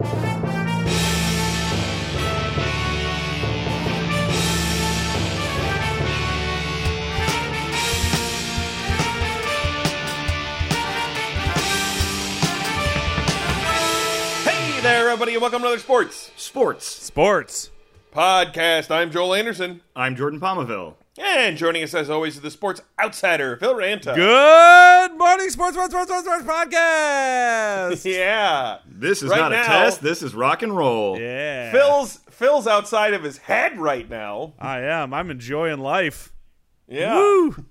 Hey there, everybody, and welcome to another sports Sports. Sports. podcast. I'm Joel Anderson, I'm Jordan Palmaville. And joining us as always is the sports outsider, Phil Ranta. Good morning, Sports, Sports, Sports, Sports, Sports Podcast. Yeah, This is Right not now- a test. This is rock and roll. yeah. Phil's Phil's outside of his head right now. I am. I'm enjoying life. Yeah, Woo!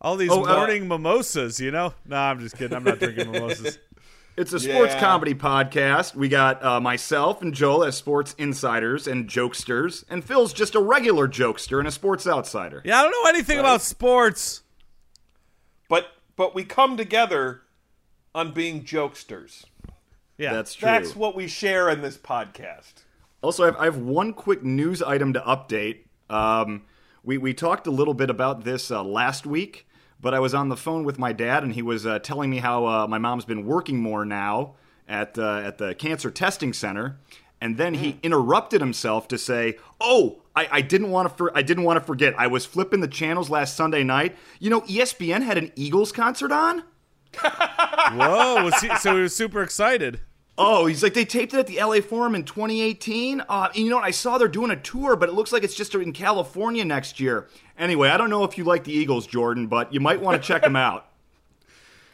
All these Oh, uh, morning mimosas, you know? No, I'm just kidding. I'm not drinking mimosas. It's a sports Yeah. comedy podcast. We got uh, myself and Joel as sports insiders and jokesters, and Phil's just a regular jokester and a sports outsider. Yeah, I don't know anything about sports. but but we come together on being jokesters. Yeah. That's true. That's what we share in this podcast. Also, I have, I have one quick news item to update. Um, we, we talked a little bit about this uh, last week, but I was on the phone with my dad, and he was uh, telling me how uh, my mom's been working more now at, uh, at the cancer testing center. And then he interrupted himself to say, "Oh, I, I didn't want to. For, I didn't want to forget. I was flipping the channels last Sunday night. You know, ESPN had an Eagles concert on. Whoa. Was he, so he was super excited. Oh, he's like they taped it at the LA Forum in 2018. Uh, and you know what? I saw they're doing a tour, but it looks like it's just in California next year. Anyway, I don't know if you like the Eagles, Jordan, but you might want to check them out.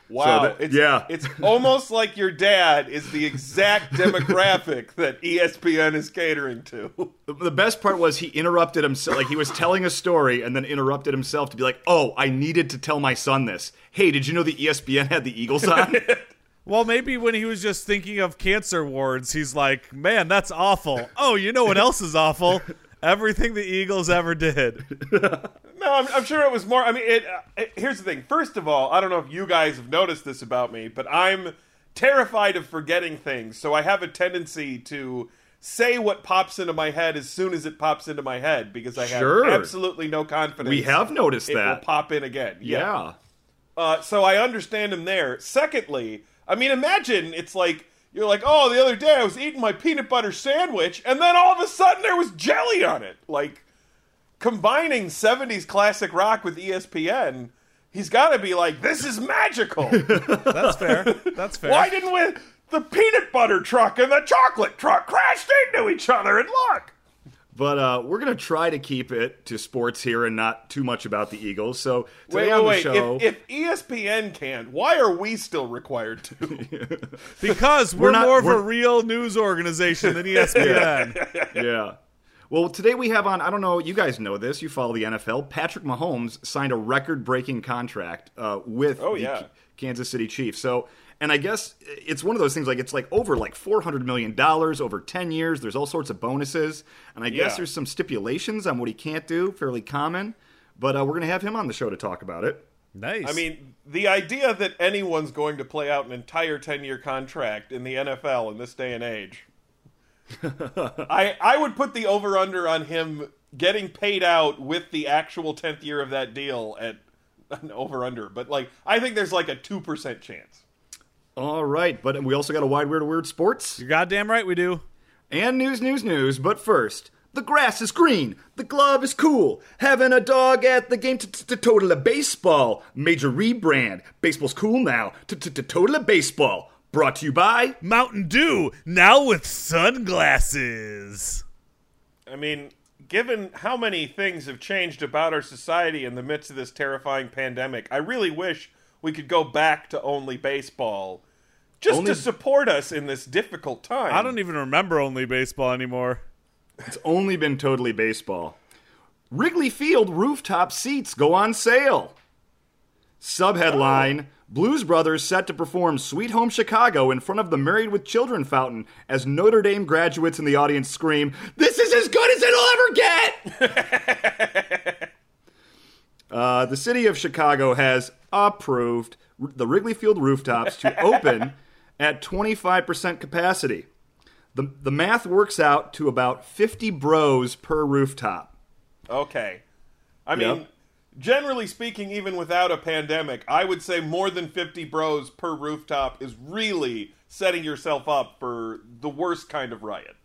Wow, that- it's, yeah. it's almost like your dad is the exact demographic that ESPN is catering to. The- The best part was he interrupted himself, like he was telling a story, and then interrupted himself to be like, "Oh, I needed to tell my son this. Hey, did you know the ESPN had the Eagles on?" Well, maybe when he was just thinking of cancer wards, he's like, man, that's awful. Oh, you know what else is awful? Everything the Eagles ever did. No, I'm, I'm sure it was more. I mean, it, uh, it, here's the thing. First of all, I don't know if you guys have noticed this about me, but I'm terrified of forgetting things. So I have a tendency to say what pops into my head as soon as it pops into my head because I have Sure. absolutely no confidence. we have noticed it will that. pop in again. yeah. Uh, so I understand him there. Secondly, I mean, imagine it's like you're like, oh, the other day I was eating my peanut butter sandwich, and then all of a sudden there was jelly on it. Like combining '70s classic rock with ESPN, he's got to be like, this is magical. That's fair. That's fair. Why didn't we? The peanut butter truck and the chocolate truck crashed into each other, and look. But uh, we're gonna try to keep it to sports here and not too much about the Eagles. So today Wait, on wait, the wait. show, If, if ESPN can, why are we still required to? Because we're, We're not- more of a we're- real news organization than ESPN. yeah. Well, today we have on, I don't know, you guys know this, you follow the NFL. Patrick Mahomes signed a record breaking contract uh, with Oh, the yeah. K- Kansas City Chiefs. So, and I guess it's one of those things like it's like over like $400 million over 10 years. There's all sorts of bonuses. And I guess Yeah. there's some stipulations on what he can't do, fairly common. But uh, we're going to have him on the show to talk about it. Nice. I mean, the idea that anyone's going to play out an entire 10 year contract in the NFL in this day and age. I I would put the over under on him getting paid out with the actual 10th year of that deal at an over under, but like I think there's like a 2% chance. All right. But we also got a wide, weird, weird sports. You're goddamn right we do. And news, news, news. But first, the grass is green. The glove is cool. Having a dog at the game to to total a baseball. Major rebrand. Baseball's cool now. To to total a baseball. Brought to you by. Mountain Dew, now with sunglasses. I mean, given how many things have changed about our society in the midst of this terrifying pandemic, I really wish we could go back to only baseball just Only- to support us in this difficult time. I don't even remember only baseball anymore. It's only been totally baseball. Wrigley Field rooftop seats go on sale. Subheadline Blues Brothers set to perform Sweet Home Chicago in front of the Married with Children fountain as Notre Dame graduates in the audience scream, This is as good as it'll ever get! uh, the city of Chicago has approved the Wrigley Field rooftops to open at 25% capacity. The, the math works out to about 50 bros per rooftop. Okay. I Yep. mean, generally speaking, even without a pandemic, I would say more than 50 bros per rooftop is really setting yourself up for the worst kind of riot.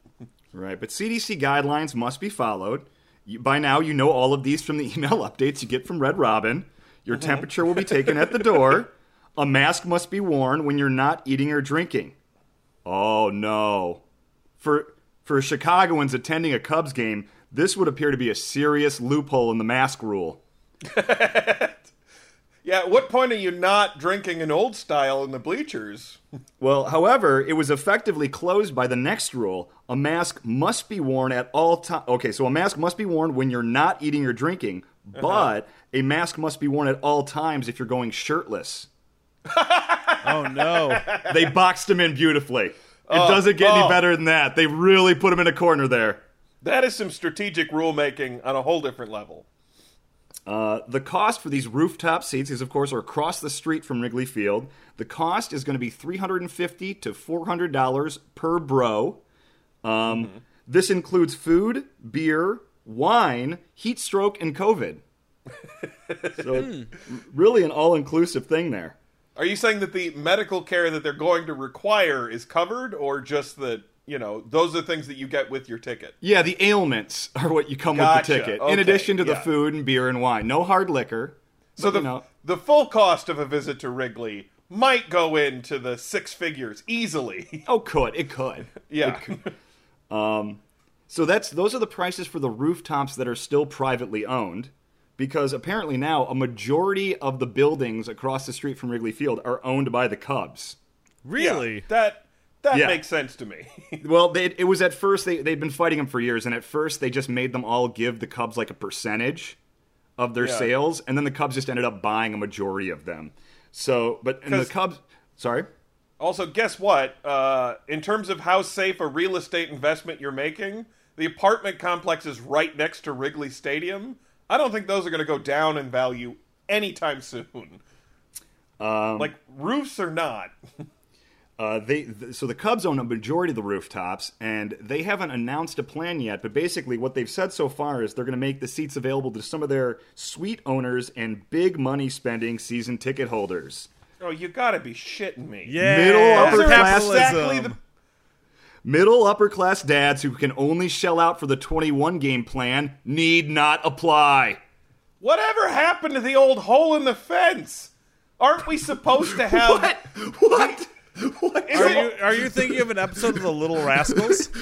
Right, but CDC guidelines must be followed. You, by now, you know all of these from the email updates you get from Red Robin. Your mm-hmm. temperature will be taken at the door. A mask must be worn when you're not eating or drinking. Oh no. For for Chicagoans attending a Cubs game, this would appear to be a serious loophole in the mask rule. Yeah, at what point are you not drinking an old style in the bleachers? Well, however, it was effectively closed by the next rule. A mask must be worn at all times. Okay, so a mask must be worn when you're not eating or drinking, uh-huh. but a mask must be worn at all times if you're going shirtless. Oh no. They boxed him in beautifully. It doesn't get any oh. better than that. They really put him in a corner there. That is some strategic rulemaking on a whole different level. Uh, the cost for these rooftop seats is, of course, are across the street from Wrigley Field. The cost is going to be three hundred and fifty to four hundred dollars per bro. Um, This includes food, beer, wine, heat stroke, and COVID. so, really an all-inclusive thing there. Are you saying that the medical care that they're going to require is covered, or just that, you know, those are things that you get with your ticket? Yeah, the ailments are what you come Gotcha. with the ticket, Okay, in addition to the food and beer and wine. No hard liquor. So but, the, you know, the full cost of a visit to Wrigley might go into the six figures easily. oh, could it could? yeah. Um So that's those are the prices for the rooftops that are still privately owned, because apparently now a majority of the buildings across the street from Wrigley Field are owned by the Cubs. Really? Yeah, that that Yeah. makes sense to me. Well, they, it was at first they they'd been fighting them for years, and at first they just made them all give the Cubs like a percentage of their Yeah. sales, and then the Cubs just ended up buying a majority of them. So, but and the 'Cause- Cubs, sorry. also, guess what? Uh, in terms of how safe a real estate investment you're making, the apartment complex is right next to Wrigley Stadium. I don't think those are going to go down in value anytime soon. Um, like roofs or not. Uh, they th- so the Cubs own a majority of the rooftops, and they haven't announced a plan yet. But basically, what they've said so far is they're going to make the seats available to some of their suite owners and big money spending season ticket holders. Oh, you got to be shitting me. Yeah. Middle upper Those are class- exactly the Middle upper class dads who can only shell out for the 21 game plan need not apply. Whatever happened to the old hole in the fence? Aren't we supposed to have? What? What? What? Is Are it- you are you thinking of an episode of the Little Rascals?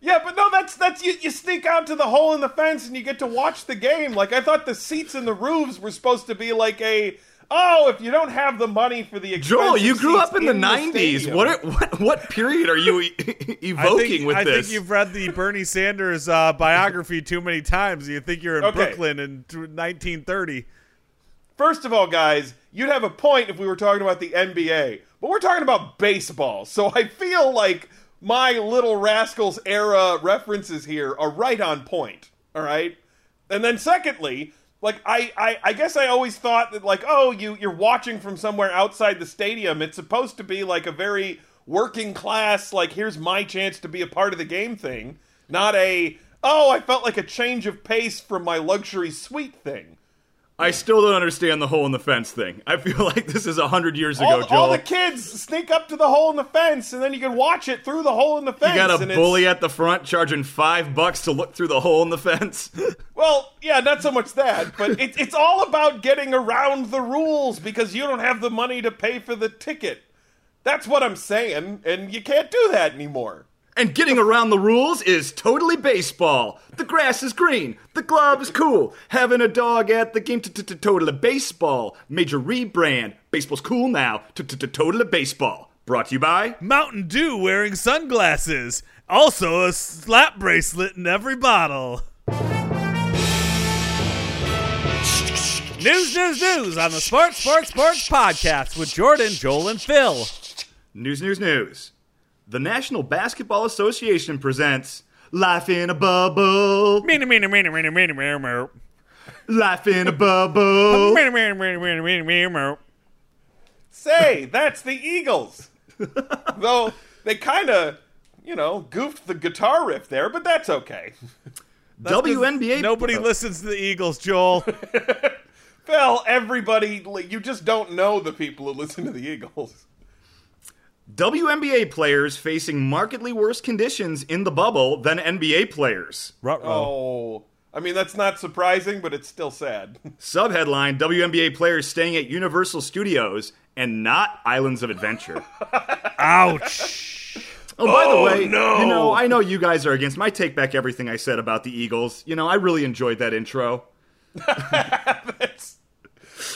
Yeah, but no, that's that's you, you sneak out to the hole in the fence and you get to watch the game. Like I thought the seats in the roofs were supposed to be like a oh, if you don't have the money for the Joel, you grew up in the the 90s. stadium- What, are, what what period are you e- I evoking think, with I this? I think you've read the Bernie Sanders uh, biography too many times. You think you're in Okay. Brooklyn in 1930. First of all, guys, you'd have a point if we were talking about the NBA, but we're talking about baseball. So I feel like my Little Rascals era references here are right on point. All right, and then secondly, like I, I, I guess I always thought that like oh you you're watching from somewhere outside the stadium. It's supposed to be like a very working class like here's my chance to be a part of the game thing, not a oh I felt like a change of pace from my luxury suite thing. I still don't understand the hole in the fence thing. I feel like this is a hundred years ago, all, Joel. all the kids sneak up to the hole in the fence, and then you can watch it through the hole in the fence. you got a and it's- bully at the front charging five bucks to look through the hole in the fence. Well, yeah, not so much that, but it, it's all about getting around the rules because you don't have the money to pay for the ticket. That's what I'm saying, and you can't do that anymore. And getting around the rules is totally baseball. The grass is green. The glove is cool. Having a dog at the game, totally baseball. Major rebrand. Baseball's cool now. Totally baseball. Brought to you by. Mountain Dew wearing sunglasses. Also a slap bracelet in every bottle. News, news, news on the Sports, Sports, Sports podcast with Jordan, Joel, and Phil. News, news, news. The National Basketball Association presents Life in a Bubble. Life in a Bubble. Say, that's the Eagles. Though they kind of, you know, goofed the guitar riff there, but that's okay. WNBA. Nobody listens to the Eagles, Joel. Phil, everybody, you just don't know the people who listen to the Eagles. WNBA players facing markedly worse conditions in the bubble than NBA players. Ruh-roh. Oh, I mean that's not surprising, but it's still sad. Subheadline WNBA players staying at Universal Studios and not Islands of Adventure. Ouch. Oh, by the Oh, way, no. you know, I know you guys are against my take back everything I said about the Eagles. You know, I really enjoyed that intro. That's-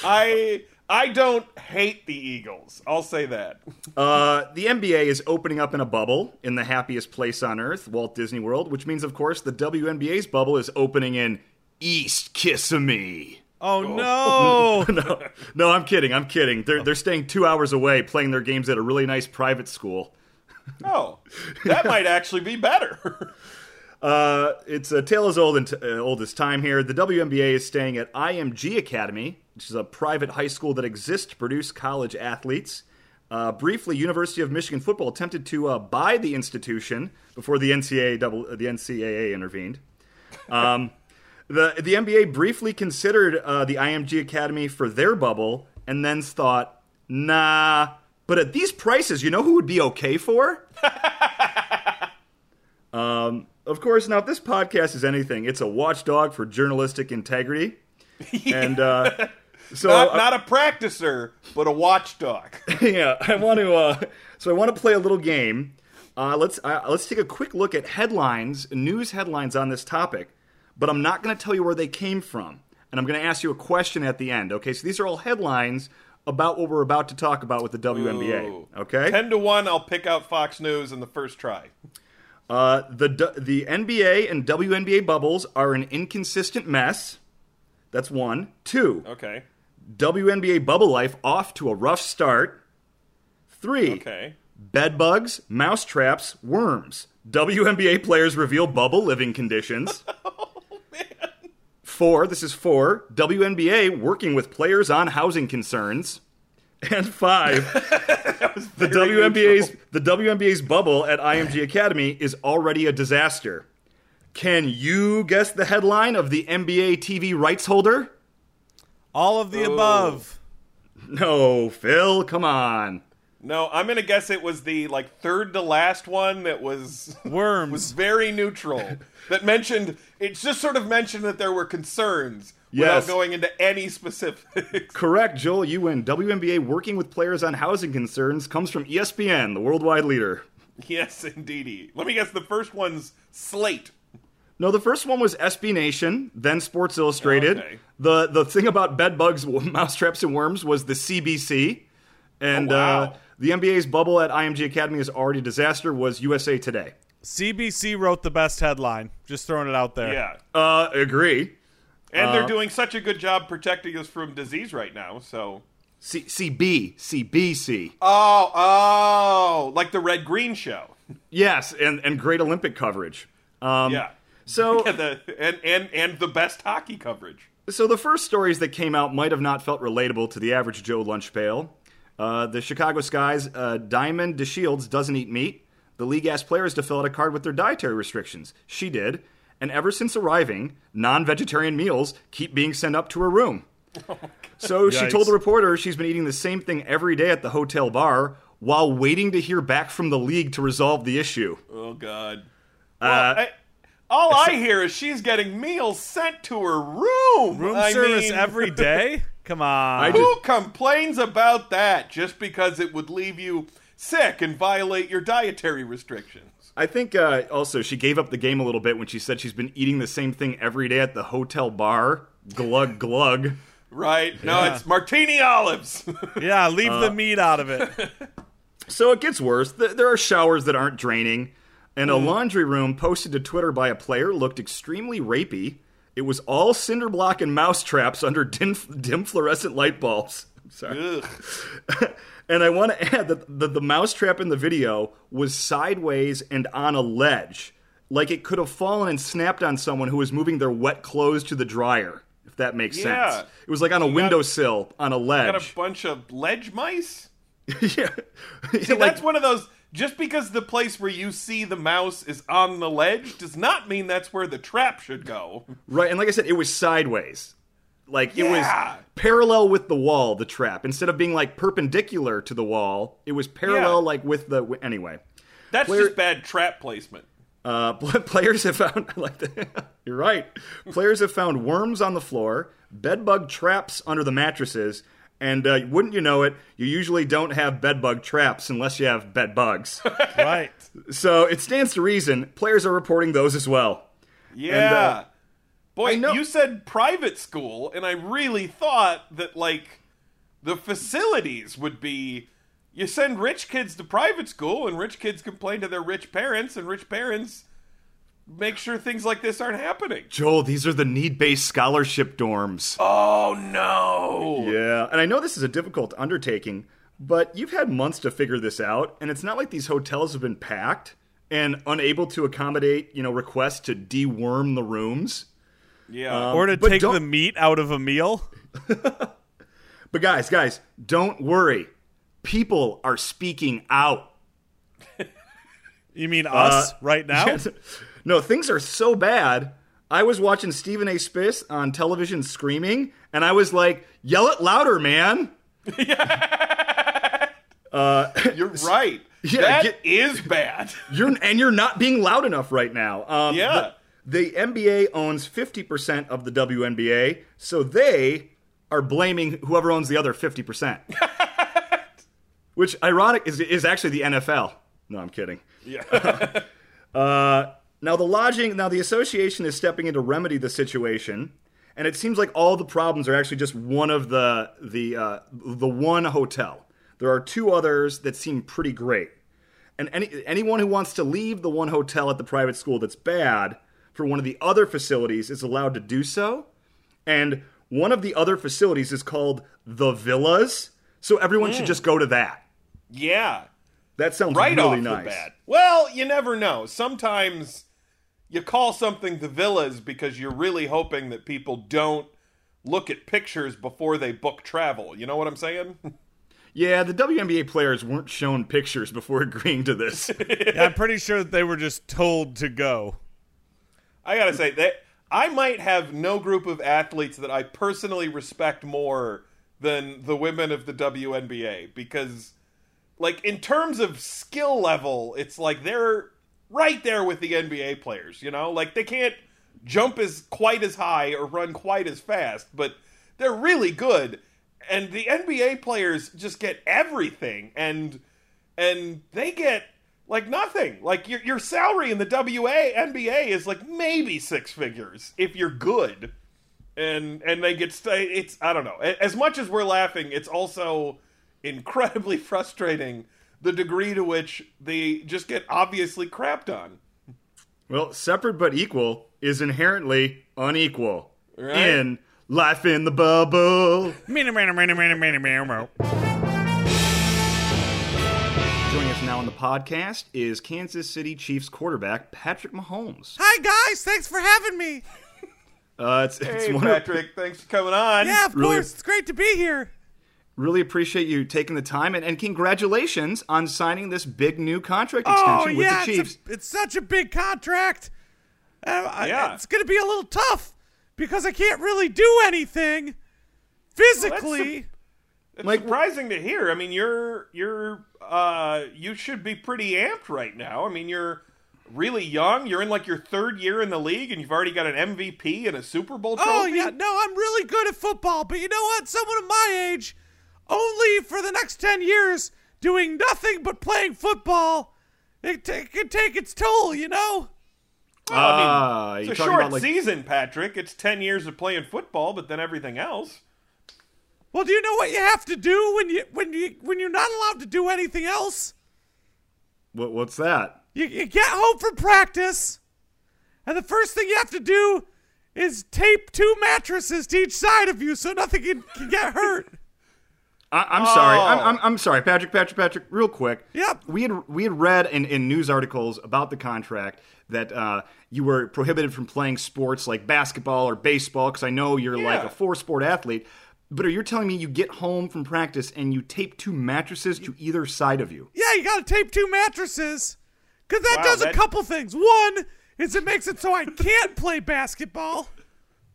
I I don't hate the Eagles. I'll say that. Uh, the NBA is opening up in a bubble in the happiest place on earth, Walt Disney World, which means, of course, the WNBA's bubble is opening in East Kissimmee. Oh no. no, no, I'm kidding. I'm kidding. They're they're staying two hours away, playing their games at a really nice private school. Oh, that might actually be better. Uh, it's a tale as old and t- uh, old as time here. The WNBA is staying at IMG Academy, which is a private high school that exists to produce college athletes. Uh, briefly, University of Michigan football attempted to uh, buy the institution before the NCAA, double, the NCAA intervened. Um, the the NBA briefly considered the IMG Academy for their bubble, and then thought, nah. But at these prices, you know who would be okay for? Um, of course, now if this podcast is anything, it's a watchdog for journalistic integrity. And uh, so, not, uh, not a practicer, but a watchdog. yeah, I want to. Uh, so I want to play a little game. Uh, let's uh, let's take a quick look at headlines, news headlines on this topic. But I'm not going to tell you where they came from, and I'm going to ask you a question at the end. Okay, so these are all headlines about what we're about to talk about with the WNBA. Ooh. Okay, Ten to one, I'll pick out Fox News in the first try. Uh, the the NBA and WNBA bubbles are an inconsistent mess. That's one. Two, Okay. WNBA bubble life off to a rough start. Three, Okay. bed bugs, mouse traps, worms. WNBA players reveal bubble living conditions. Four, this is four, WNBA working with players on housing concerns. And five, the very WNBA's neutral. the WNBA's bubble at IMG Academy is already a disaster. Can you guess the headline of the NBA TV rights holder? All of the Oh. above. No, Phil, come on. No, I'm gonna guess it was the like third to last one that was Worms. was very neutral. that mentioned it's just sort of mentioned that there were concerns without Yes. going into any specifics. Correct, Joel, you win. WNBA working with players on housing concerns comes from ESPN, the worldwide leader. yes, indeedy. Let me guess. The first one's Slate. No, the first one was SB Nation, then Sports Illustrated. Okay. The the thing about bed bugs, mousetraps, and worms was the CBC, and Oh, wow. uh, the NBA's bubble at IMG Academy is already a disaster. Was USA Today? CBC wrote the best headline. Just throwing it out there. Yeah, Uh, agree. And Uh, they're doing such a good job protecting us from disease right now. So. C- CB CBC. Oh, oh, like the Red Green Show. Yes, and and great Olympic coverage. Um, yeah. So Yeah, the, and, and and the best hockey coverage. So the first stories that came out might have not felt relatable to the average Joe lunch pail. Uh, the Chicago Sky's uh, Diamond DeShields doesn't eat meat. The league asked players to fill out a card with their dietary restrictions. She did. And ever since arriving, non vegetarian meals keep being sent up to her room. so she Yikes. told the reporter she's been eating the same thing every day at the hotel bar while waiting to hear back from the league to resolve the issue. Oh God. Uh, Well, I, all I hear is she's getting meals sent to her room. Room I service mean, every day? Come on. I Who complains about that just because it would leave you sick and violate your dietary restrictions? I think uh, also she gave up the game a little bit when she said she's been eating the same thing every day at the hotel bar. Glug glug. Right? No, Yeah. it's martini olives. yeah, leave Uh, the meat out of it. So it gets worse. Th- There are showers that aren't draining, and a laundry room posted to Twitter by a player looked extremely rapey. It was all cinder block and mouse traps under dim, dim fluorescent light bulbs. Sorry. And I want to add that the, the mouse trap in the video was sideways and on a ledge. Like it could have fallen and snapped on someone who was moving their wet clothes to the dryer, if that makes Yeah. sense. It was like on a windowsill on a ledge. Got a bunch of ledge mice? yeah. See, that's one of those. Just because the place where you see the mouse is on the ledge does not mean that's where the trap should go. right. And like I said, it was sideways. Like it Yeah. was parallel with the wall, the trap. Instead of being like perpendicular to the wall, it was parallel Yeah. like with the anyway. That's Player- just bad trap placement. Uh, players have found. Like that. You're right. Players have found worms on the floor, bedbug traps under the mattresses, and uh, wouldn't you know it, you usually don't have bedbug traps unless you have bed bugs. Right. so it stands to reason players are reporting those as well. Yeah. And, uh, Boy, you said private school, and I really thought that, like, the facilities would be. You send rich kids to private school, and rich kids complain to their rich parents, and rich parents make sure things like this aren't happening. Joel, these are the need-based scholarship dorms. Oh, no. Yeah, and I know this is a difficult undertaking, but you've had months to figure this out, and it's not like these hotels have been packed and unable to accommodate, you know, requests to deworm the rooms. Yeah. Or to take the meat out of a meal. But guys, guys, don't worry. People are speaking out. You mean us Uh, right now? no, things are so bad. I was watching Stephen A. Smith on television screaming, and I was like, "Yell it louder, man!" You're right. Yeah, that get- is bad. You're and you're not being loud enough right now. Um, Yeah. The, NBA owns 50% of the WNBA, so they are blaming whoever owns the other 50%. Which ironic is is actually the NFL. No, I'm kidding. Yeah. Uh, now the lodging, now the association is stepping in to remedy the situation, and it seems like all the problems are actually just one of the the uh, the one hotel. There are two others that seem pretty great, and any anyone who wants to leave the one hotel at the private school that's bad for one of the other facilities is allowed to do so, and one of the other facilities is called the Villas, so everyone should hmm. just go to that. yeah. That sounds right really off nice. the bat. Well, you never know. Sometimes you call something the villas because you're really hoping that people don't look at pictures before they book travel. You know what I'm saying? Yeah, the WNBA players weren't shown pictures before agreeing to this. yeah, I'm pretty sure that they were just told to go. I gotta say that I might have no group of athletes that I personally respect more than the women of the WNBA because, like, in terms of skill level, it's like they're right there with the NBA players. You know, like they can't jump as quite as high or run quite as fast, but they're really good. And the NBA players just get everything, and and they get like nothing. Like your your salary in the WA NBA is like maybe six figures if you're good, and and they get st- it's I don't know. As much as we're laughing, it's also incredibly frustrating the degree to which they just get obviously crapped on. well, separate but equal is inherently unequal. Right. In Life in the Bubble. On the podcast is Kansas City Chiefs quarterback Patrick Mahomes. Hi guys, thanks for having me. Uh, it's, it's Hey one of- Patrick, thanks for coming on. Yeah, of Really- course. It's great to be here. really appreciate you taking the time and, and congratulations on signing this big new contract Oh extension with yeah, the it's, Chiefs. a, it's such a big contract. Uh, I- Yeah. it's gonna be a little tough because I can't really do anything physically. It's Like- surprising to hear. I mean, you're you're uh you should be pretty amped right now. I mean, you're really young. You're in like your third year in the league, and you've already got an MVP and a Super Bowl trophy. Oh yeah, no, I'm really good at football, but you know what? Someone of my age, only for the next ten years, doing nothing but playing football, it, t- it can take its toll. You know? Well, I mean, Ah, it's a short about like season, Patrick. It's ten years of playing football, but then everything else. Well, do you know what you have to do when you when you when you're not allowed to do anything else? what, what's that? You, you get home from practice, and the first thing you have to do is tape two mattresses to each side of you so nothing can, can get hurt. I, I'm sorry. I'm, Oh. I'm, I'm sorry, Patrick. Patrick. Patrick. Real quick. Yep. We had we had read in, in news articles about the contract that uh, you were prohibited from playing sports like basketball or baseball because I know you're like a four sport athlete. But are you telling me you get home from practice and you tape two mattresses to either side of you? Yeah, you gotta tape two mattresses. Cause that Wow, does a couple things. One is it makes it so I can't play basketball.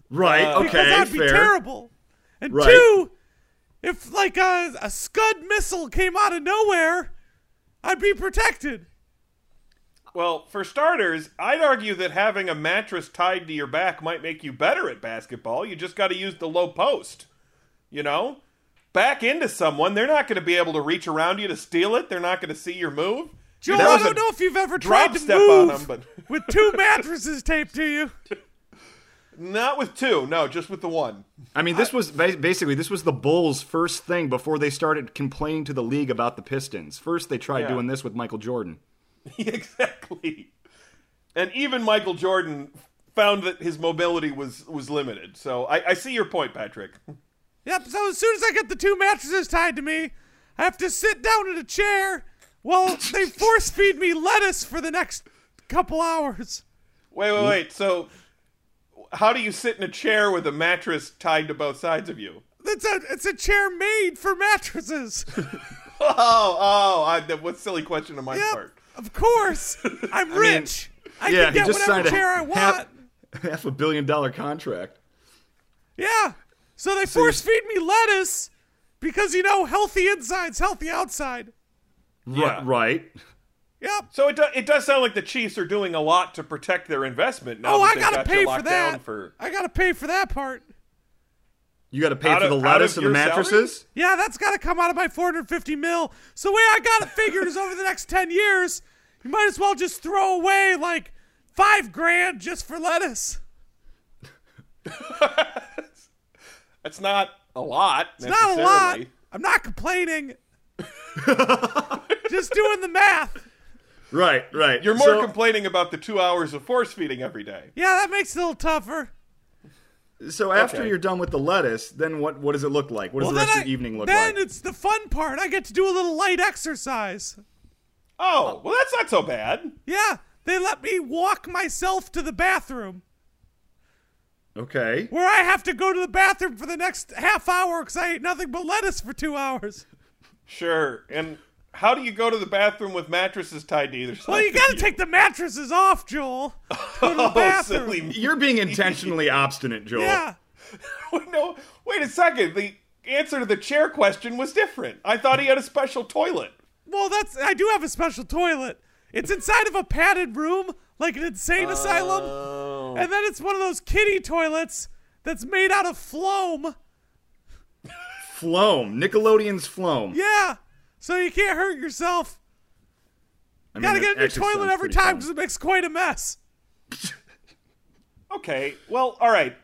Right. Uh, because okay. that'd be fair. terrible. And Right. two, if like a, a Scud missile came out of nowhere, I'd be protected. Well, for starters, I'd argue that having a mattress tied to your back might make you better at basketball. You just got to use the low post. You know? Back into someone, they're not going to be able to reach around you to steal it. They're not going to see your move. Joel, That I don't know if you've ever drop tried to step on them, but with two mattresses taped to you. not with two. No, just with the one. I mean, this was basically this was the Bulls' first thing before they started complaining to the league about the Pistons. First, they tried Yeah. doing this with Michael Jordan. exactly. And even Michael Jordan found that his mobility was was limited. So I, I see your point, Patrick. Yep, so as soon as I get the two mattresses tied to me, I have to sit down in a chair while they force feed me lettuce for the next couple hours. Wait, wait, wait. So, how do you sit in a chair with a mattress tied to both sides of you? It's a it's a chair made for mattresses. Oh, oh, I, that what silly question on my yep, part. of course. I'm rich. I, yeah, can he get just whatever a chair I want. half, half a billion dollar contract. Yeah. So they force feed me lettuce because you know healthy insides, healthy outside. Yeah. Ri- right. Yep. So it do, it does sound like the Chiefs are doing a lot to protect their investment now Oh, that I gotta got pay for that. for. I gotta pay for that part. You got to pay Out for of- the of lettuce and the your salary? mattresses. Yeah, that's got to come out of my 450 mil. So the way I got it figured is over the next 10 years, you might as well just throw away like five grand just for lettuce. That's not a lot. It's not a lot. I'm not complaining. just doing the math. Right. Right. You're more So- complaining about the two hours of force feeding every day. Yeah, that makes it a little tougher. So after Okay. you're done with the lettuce, then what? What does it look like? What does the rest then of your evening look then like? Then it's the fun part. I get to do a little light exercise. Oh, well, that's not so bad. Yeah, they let me walk myself to the bathroom. Okay. where I have to go to the bathroom for the next half hour because I ate nothing but lettuce for two hours. Sure. And how do you go to the bathroom with mattresses tied to either side? Well, you got to take the mattresses off, Joel. Go to the Oh, bathroom. silly. You're being intentionally obstinate, Joel. Yeah. Wait, no, wait a second. The answer to the chair question was different. I thought he had a special toilet. Well, that's I do have a special toilet. It's inside of a padded room, like an insane asylum, Oh. And then it's one of those kitty toilets that's made out of phloem. Floam. Nickelodeon's Floam. Yeah. So you can't hurt yourself. I mean, Gotta that get a new toilet every time because it makes quite a mess. Okay. Well, all right.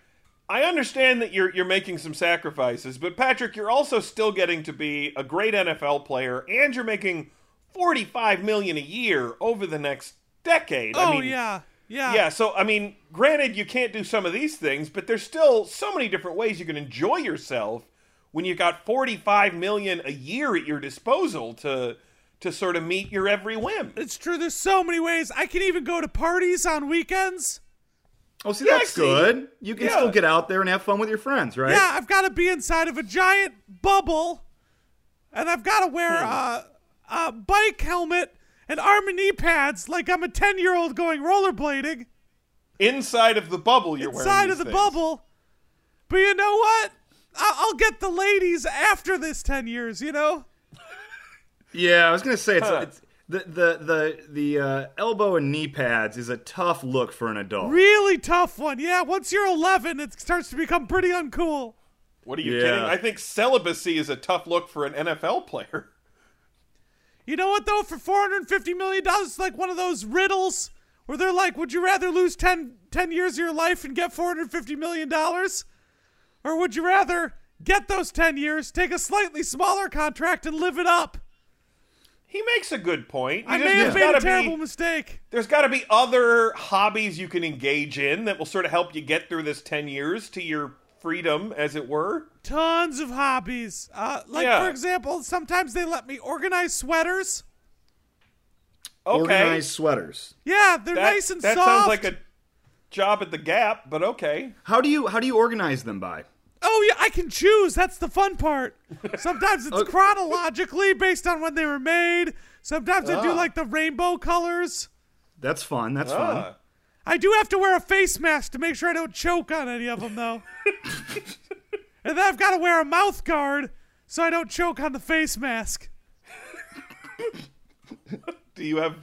I understand that you're you're making some sacrifices, but Patrick, you're also still getting to be a great NFL player, and you're making forty-five million a year over the next decade. Oh I mean, yeah. Yeah. Yeah, so I mean, granted, you can't do some of these things, but there's still so many different ways you can enjoy yourself when you've got 45 million a year at your disposal to to sort of meet your every whim. It's true. There's so many ways. I can even go to parties on weekends. Oh, see, Yeah, that's see. good. You can Yeah. still get out there and have fun with your friends, right? Yeah, I've got to be inside of a giant bubble, and I've got to wear hmm. a, a bike helmet and arm and knee pads like I'm a 10 year old going rollerblading Inside of the bubble you're wearing inside of the things. bubble. But you know what? I- I'll get the ladies after this 10 years, you know? Yeah, I was gonna say it's, Huh. it's the the the the uh, elbow and knee pads is a tough look for an adult. Really tough one. Yeah, once you're 11, it starts to become pretty uncool. What are you Yeah. kidding? I think celibacy is a tough look for an NFL player. You know what, though? For $450 million, it's like one of those riddles where they're like, would you rather lose 10, 10 years of your life and get $450 million? Or would you rather get those 10 years, take a slightly smaller contract, and live it up? He makes a good point. I may have made a terrible be, mistake. There's got to be other hobbies you can engage in that will sort of help you get through this 10 years to your freedom, as it were. Tons of hobbies. Uh, like, Yeah. for example, sometimes they let me organize sweaters. Okay. Organized sweaters. Yeah, they're that, nice and that soft. sounds like a job at the Gap, but okay. How do you how do you organize them by? Oh yeah, I can choose. That's the fun part. Sometimes it's chronologically based on when they were made. Sometimes I do Ah. like the rainbow colors. That's fun. That's Ah. fun. I do have to wear a face mask to make sure I don't choke on any of them, though. and then I've got to wear a mouth guard so I don't choke on the face mask. Do you have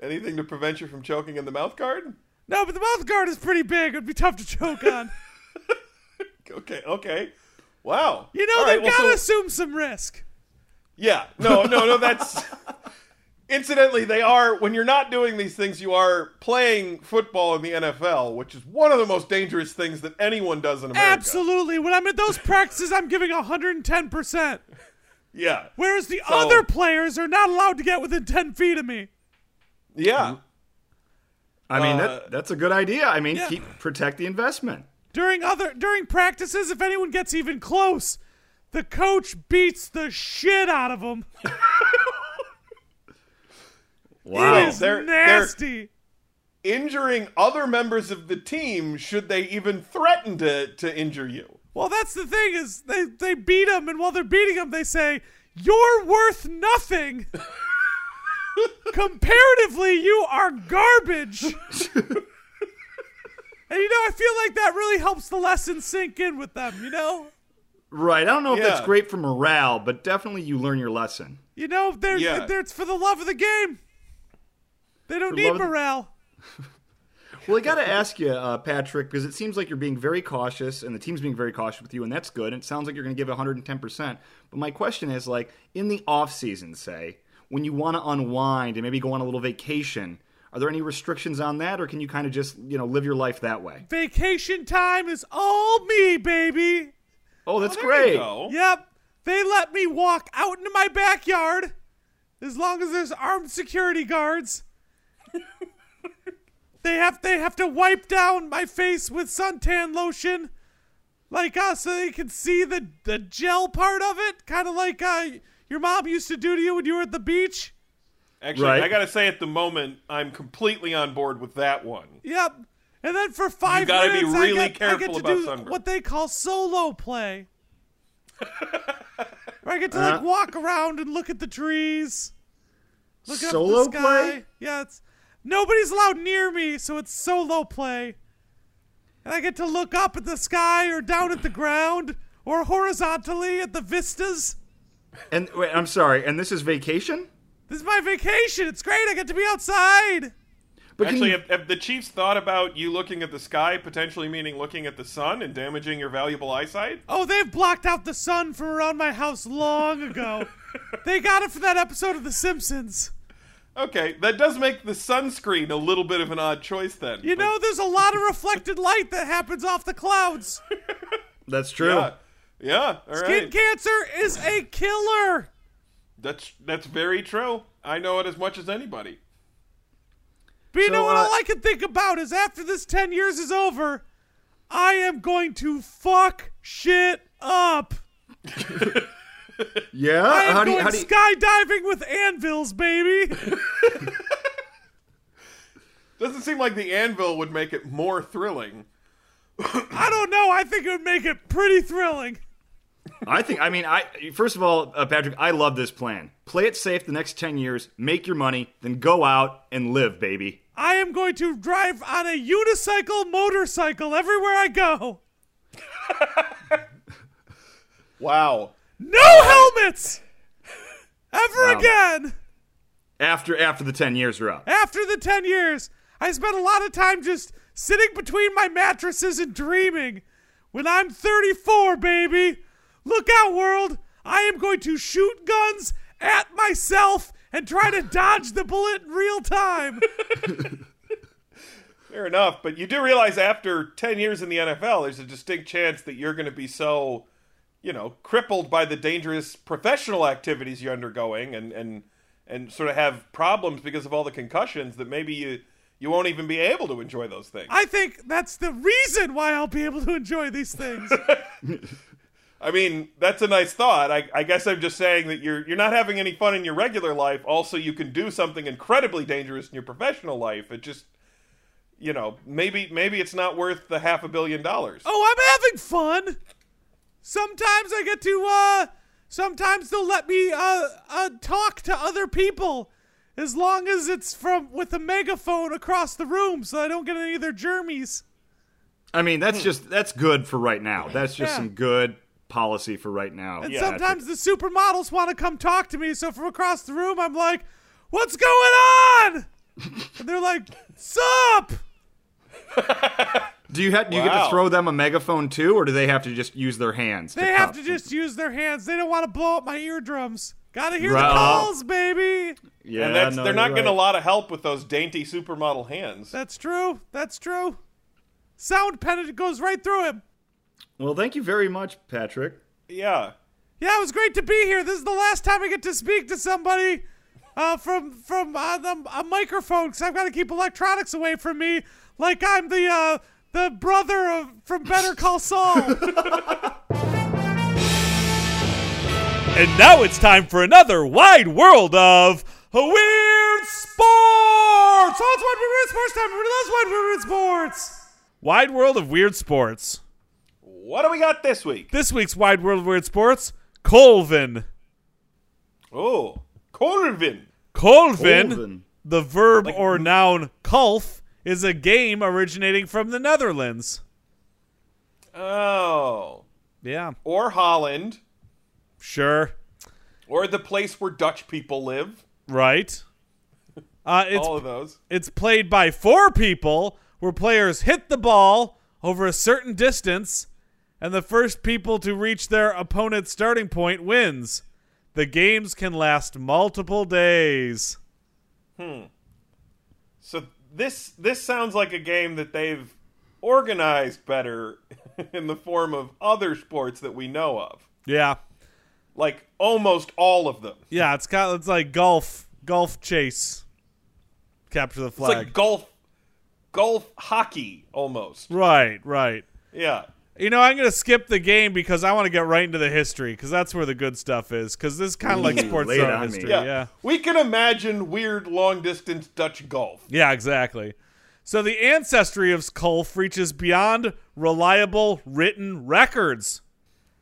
anything to prevent you from choking in the mouth guard? No, but the mouth guard is pretty big. It'd be tough to choke on. Okay, okay. Wow. You know, All they've right, got to so- assume some risk. Yeah. No, no, no, that's Incidentally, they are when you're not doing these things, you are playing football in the NFL, which is one of the most dangerous things that anyone does in America. Absolutely. When I'm at those practices, I'm giving 110%. Yeah. Whereas the So- other players are not allowed to get within 10 feet of me. Yeah. I mean, Uh, that, that's a good idea. I mean, Yeah. keep protect the investment. During other during practices, if anyone gets even close, the coach beats the shit out of them. Wow. It is They're- they're- nasty. Injuring other members of the team should they even threaten to, to injure you. Well, that's the thing is they they beat him, and while they're beating him, they say you're worth nothing. Comparatively, you are garbage. and you know, I feel like that really helps the lesson sink in with them. You know, Right. I don't know if that's great for morale, but definitely you learn your lesson. you know, they're, Yeah. they're it's for the love of the game. They don't need love morale. Well, I got to ask you, uh, Patrick, because it seems like you're being very cautious, and the team's being very cautious with you, and that's good. And it sounds like you're going to give 110%. But my question is, like, in the off season, say, when you want to unwind and maybe go on a little vacation, are there any restrictions on that, or can you kind of just, you know, live your life that way? Vacation time is all me, baby. Oh, that's There you great. go. Yep. They let me walk out into my backyard as long as there's armed security guards. They have they have to wipe down my face with suntan lotion like uh so they can see the the gel part of it, kind of like uh your mom used to do to you when you were at the beach. Actually, Right. I gotta say, at the moment, I'm completely on board with that one. Yep. And then for five gotta be minutes, I really get, I get to about do sunburn. what they call solo play. Where I get to like Uh. walk around and look at the trees, look Solo up the sky. play? Yeah, it's nobody's allowed near me, so it's solo play. And I get to look up at the sky or down at the ground or horizontally at the vistas. And wait, I'm sorry, and this is vacation? This is my vacation. It's great. I get to be outside. But can Actually, you- have, have the Chiefs thought about you looking at the sky, potentially meaning looking at the sun and damaging your valuable eyesight? Oh, they've blocked out the sun from around my house long ago. they got it for that episode of The Simpsons. Okay, that does make the sunscreen a little bit of an odd choice then. You but- know, there's a lot of reflected light that happens off the clouds. that's true. Yeah, yeah. All right. Skin cancer is a killer. That's that's very true. I know it as much as anybody. But you So, know what? uh, All I can think about is after this 10 years is over, I am going to fuck shit up. Yeah? I am how do you, going how do you, skydiving with anvils, baby. Doesn't seem like the anvil would make it more thrilling. I don't know. I think it would make it pretty thrilling. I think. I mean, I first of all, uh, Patrick, I love this plan. Play it safe the next ten years, make your money, then go out and live, baby. I am going to drive on a unicycle motorcycle everywhere I go. Wow. No helmets! Ever Wow. again! After after the ten years are up. After the 10 years, I spent a lot of time just sitting between my mattresses and dreaming. When I'm 34, baby, look out, world! I am going to shoot guns at myself and try to dodge the bullet in real time. Fair enough, but you do realize after 10 years in the NFL, there's a distinct chance that you're going to be so, you know, crippled by the dangerous professional activities you're undergoing and and and sort of have problems because of all the concussions that maybe you you won't even be able to enjoy those things. I think that's the reason why I'll be able to enjoy these things. I mean, that's a nice thought. I, I guess I'm just saying that you're you're not having any fun in your regular life. Also, you can do something incredibly dangerous in your professional life. It just, you know, maybe maybe it's not worth the half a billion dollars. Oh, I'm having fun. Sometimes I get to uh sometimes they'll let me uh uh talk to other people as long as it's from with a megaphone across the room, so I don't get any of their germies. I mean, that's just that's good for right now. That's just Yeah. some good policy for right now. And Yeah. sometimes the supermodels want to come talk to me, so from across the room, I'm like, "What's going on?" and they're like, "Sup?" Do you have do you get to throw them a megaphone too, or do they have to just use their hands? They have cup? to just use their hands. They don't want to blow up my eardrums. Gotta hear Right. the calls, baby. Yeah, and that's no, they're you're not getting a lot of help with those dainty supermodel hands. That's true. That's true. Sound penetrates goes right through him. Well, thank you very much, Patrick. yeah. Yeah, it was great to be here. This is the last time I get to speak to somebody uh, from from uh, the, a microphone because I've got to keep electronics away from me, like I'm the uh, the brother of from Better Call Saul. and now it's time for another wide world of weird sports. Oh, it's wide weird sports time. Everybody loves wide weird sports. Wide world of weird sports. What do we got this week? This week's Wide World of Weird Sports, Colvin. Oh, Corvin. Colvin, Colvin. the verb or noun kulf, is a game originating from the Netherlands. Oh. Yeah, Or Holland. sure. Or the place where Dutch people live. Right. Uh, it's All of those. it's played by four people, where players hit the ball over a certain distance, and the first people to reach their opponent's starting point wins. The games can last multiple days. So this this sounds like a game that they've organized better in the form of other sports that we know of. Yeah, Like almost all of them. yeah. It's kind of, it's like golf, golf chase, capture the It's flag. like golf golf hockey almost. Right, right. Yeah. You know, I'm going to skip the game because I want to get right into the history because that's where the good stuff is. Because this is kind of like sports zone on history. Yeah. yeah. We can imagine weird long distance Dutch golf. Yeah, exactly. So the ancestry of Kulf reaches beyond reliable written records.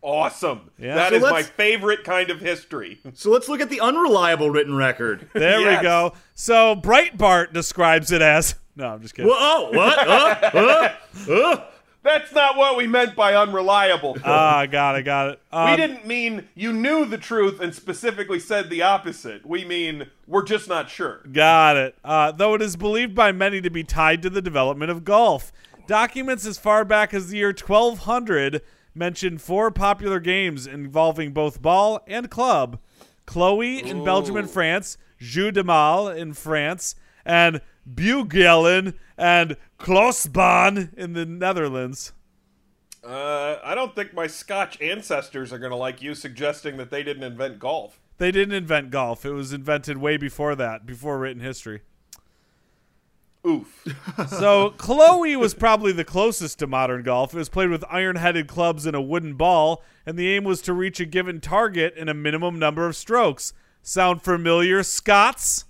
Awesome. Yeah. That So is my favorite kind of history. So let's look at the unreliable written record. There Yes. we go. So Breitbart describes it as. No, I'm just kidding. Whoa, what? Uh, uh, uh. That's not what we meant by unreliable. Ah, I got it, got it. Um, we didn't mean you knew the truth and specifically said the opposite. We mean we're just not sure. Got it. Uh, though it is believed by many to be tied to the development of golf. Documents as far back as the year 1200 mention four popular games involving both ball and club Chloe in Belgium and France, Jeu de Mal in France, and Bugelen and Klosbaan in the Netherlands. Uh, I don't think my Scotch ancestors are going to like you suggesting that they didn't invent golf. They didn't invent golf, it was invented way before that, before written history. Oof. So Chloe was probably the closest to modern golf. It was played with iron-headed clubs and a wooden ball, and the aim was to reach a given target in a minimum number of strokes. Sound familiar, Scots?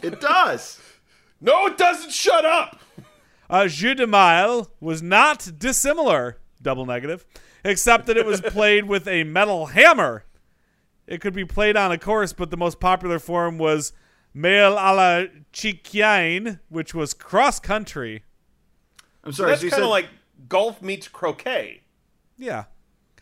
It does. No, it doesn't. Shut up. Uh, Jeu de Mile was not dissimilar, double negative, except that it was played with a metal hammer. It could be played on a course, but the most popular form was Mail à la Chiquiane, which was cross country. I'm sorry. That's so kind of said- like golf meets croquet, Yeah.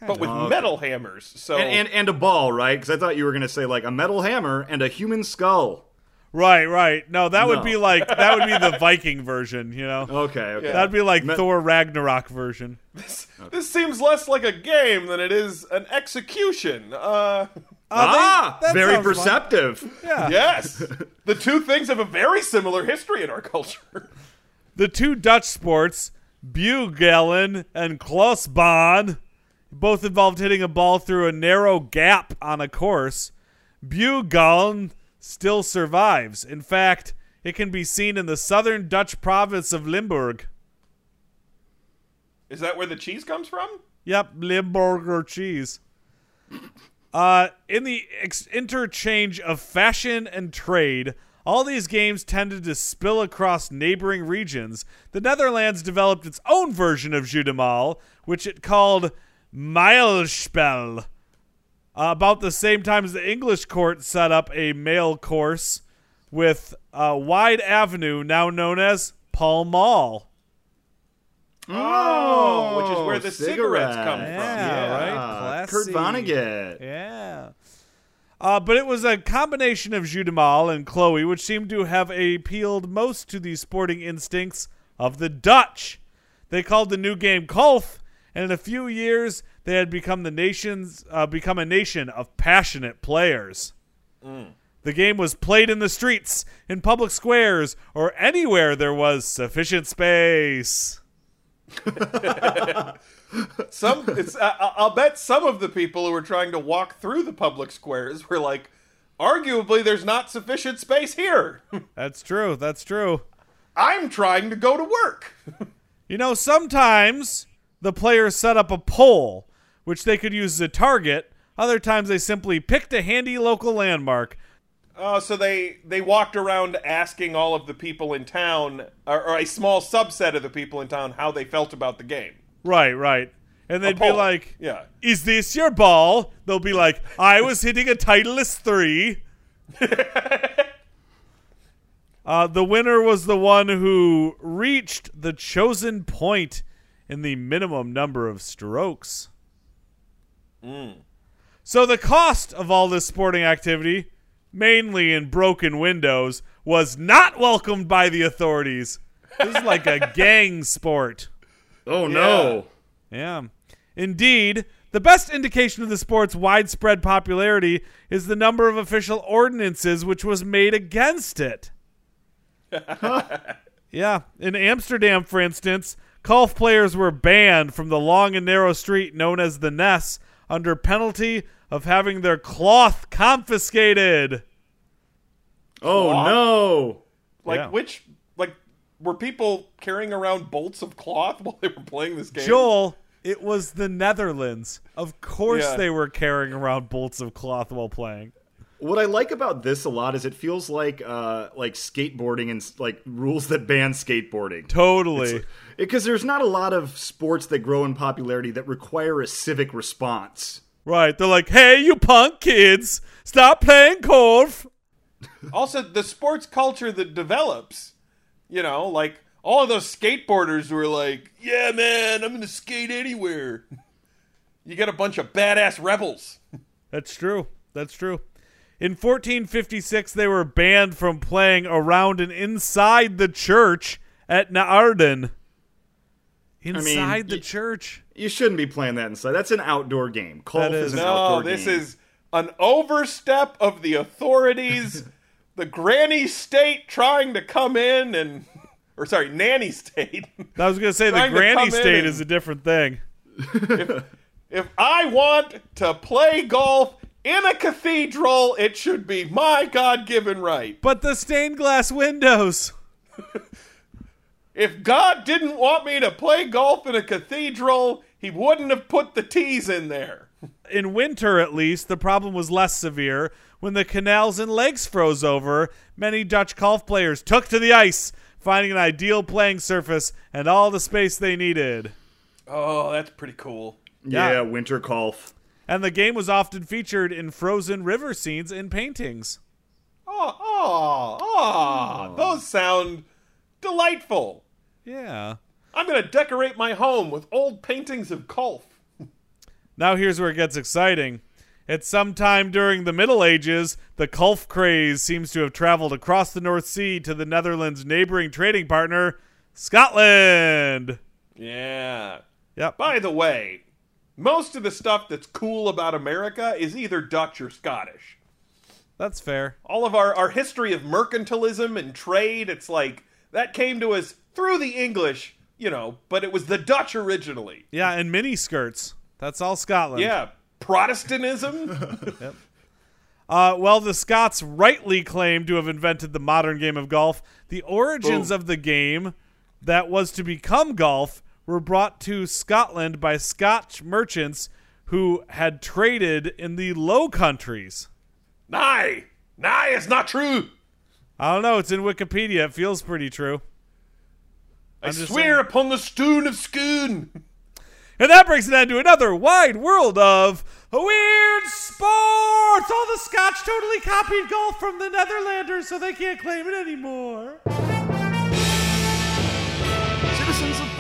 but with Oh, okay. metal hammers. So and, and and a ball, right? Because I thought you were going to say like a metal hammer and a human skull. Right, right. No, that would be like that would be the Viking version, you know. Okay, okay. Yeah. That'd be like Me- Thor Ragnarok version. this, this seems less like a game than it is an execution. Uh, ah, that very sounds fun. perceptive. Yeah. yes, the two things have a very similar history in our culture. The two Dutch sports, Bugelen and Klosbaan, both involved hitting a ball through a narrow gap on a course. Bugelen still survives. In fact, it can be seen in the southern Dutch province of Limburg. Is that where the cheese comes from? Yep, Limburger cheese. Uh, in the ex- interchange of fashion and trade, all these games tended to spill across neighboring regions. The Netherlands developed its own version of Jeu de Mal, which it called Mijlspel. Uh, about the same time as the English court set up a mail course with uh, Wide Avenue, now known as Pall Mall. Oh, which is where the cigarettes come from. Yeah, right? Kurt Vonnegut. Yeah. Uh, but it was a combination of Jus de Mal and Chloe, which seemed to have appealed most to the sporting instincts of the Dutch. They called the new game Kolf, and in a few years, they had become the nation's uh, become a nation of passionate players. The game was played in the streets, in public squares, or anywhere there was sufficient space. Some, I- I'll bet some of the people who were trying to walk through the public squares were like, arguably, there's not sufficient space here. That's true. That's true. I'm trying to go to work. You know, sometimes the players set up a pole, which they could use as a target. Other times they simply picked a handy local landmark. Oh, so they they walked around asking all of the people in town, or, or a small subset of the people in town, how they felt about the game. Right, right. And they'd be like, Yeah. Is this your ball? They'll be like, I was hitting a Titleist 3. uh, the winner was the one who reached the chosen point in the minimum number of strokes. Mm. So the cost of all this sporting activity, mainly in broken windows, was not welcomed by the authorities. This is like a gang sport. Oh no. Yeah. Indeed, the best indication of the sport's widespread popularity is the number of official ordinances which was made against it. yeah. In Amsterdam, for instance, golf players were banned from the long and narrow street known as the Nes under penalty of having their cloth confiscated. Oh Cloth? no. Like Yeah. which like were people carrying around bolts of cloth while they were playing this game? Joel, it was the Netherlands. Of course Yeah. they were carrying around bolts of cloth while playing. What I like about this a lot is it feels like uh like skateboarding and like rules that ban skateboarding. Totally. Because there's not a lot of sports that grow in popularity that require a civic response. Right. They're like, hey, you punk kids, stop playing golf. Also, the sports culture that develops, you know, like all of those skateboarders were like, "Yeah, man, I'm gonna skate anywhere." You get a bunch of badass rebels. That's true. That's true. In 1456, they were banned from playing around and inside the church at Naarden. Inside the y- church. You shouldn't be playing that inside. That's an outdoor game. Golf That is, is- an No, outdoor this is an overstep of the authorities. the granny state trying to come in and, or sorry, nanny state. I was going to say the granny state is a different thing. if I want to play golf in a cathedral, it should be my God-given right. But the stained glass windows. If God didn't want me to play golf in a cathedral, he wouldn't have put the tees in there. In winter, at least, the problem was less severe. When the canals and lakes froze over, many Dutch golf players took to the ice, finding an ideal playing surface and all the space they needed. Oh, that's pretty cool. yeah, yeah. winter golf. And the game was often featured in frozen river scenes and paintings. Oh, oh, oh, those sound delightful. Yeah. I'm going to decorate my home with old paintings of golf. Now here's where it gets exciting. At some time during the Middle Ages, the golf craze seems to have traveled across the North Sea to the Netherlands' neighboring trading partner, Scotland. Yeah. Yep. By the way, most of the stuff that's cool about America is either Dutch or Scottish. That's fair. All of our, our history of mercantilism and trade, it's like that came to us through the English, you know, but it was the Dutch originally. Yeah, and mini skirts. That's all Scotland. Yeah. Protestantism? Uh, well, the Scots rightly claim to have invented the modern game of golf. The origins Boom. of the game that was to become golf were brought to Scotland by Scotch merchants who had traded in the Low Countries. Nay, nay, it's not true. I don't know. It's in Wikipedia. It feels pretty true. I I'm just swear saying. upon the stoon of Scoon. And that brings it on to another wide world of Weird Sports! All the Scotch totally copied golf from the Netherlanders, so they can't claim it anymore.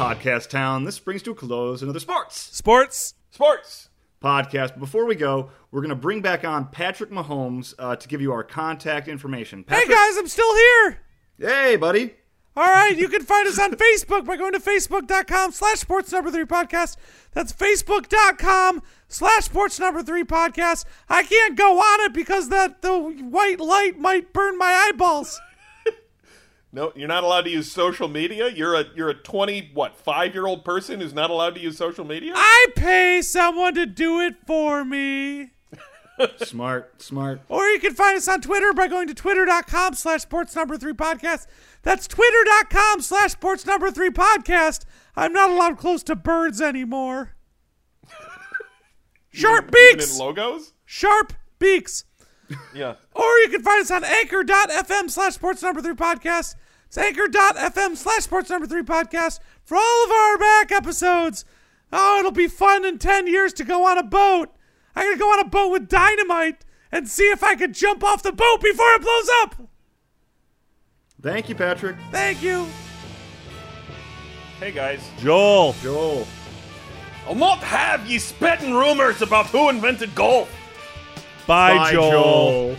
Podcast Town, this brings to a close another sports Sports! Sports. podcast. Before we go, we're going to bring back on Patrick Mahomes uh, to give you our contact information. Hey Patrick, guys, I'm still here! hey, buddy. All right, you can find us on Facebook by going to facebook.com slash sports number three podcast. That's facebook.com slash sports number three podcast. I can't go on it because that the white light might burn my eyeballs. No, you're not allowed to use social media. You're a you're a 20 what five year old person who's not allowed to use social media. I pay someone to do it for me. Smart, smart. Or you can find us on Twitter by going to twitter.com slash sports number three podcast. That's twitter.com slash sports number three podcast. I'm not allowed close to birds anymore. Sharp Even beaks! in logos. Sharp beaks. Yeah. Or you can find us on anchor.fm slash sports number three podcast. It's anchor.fm slash sports number three podcast for all of our back episodes. Oh, it'll be fun in 10 years to go on a boat. I'm going to go on a boat with dynamite and see if I can jump off the boat before it blows up. Thank you, Patrick. Thank you. Hey guys. Joel. Joel. I'll not have ye spitting rumors about who invented golf. Bye, Bye, Joel. Joel.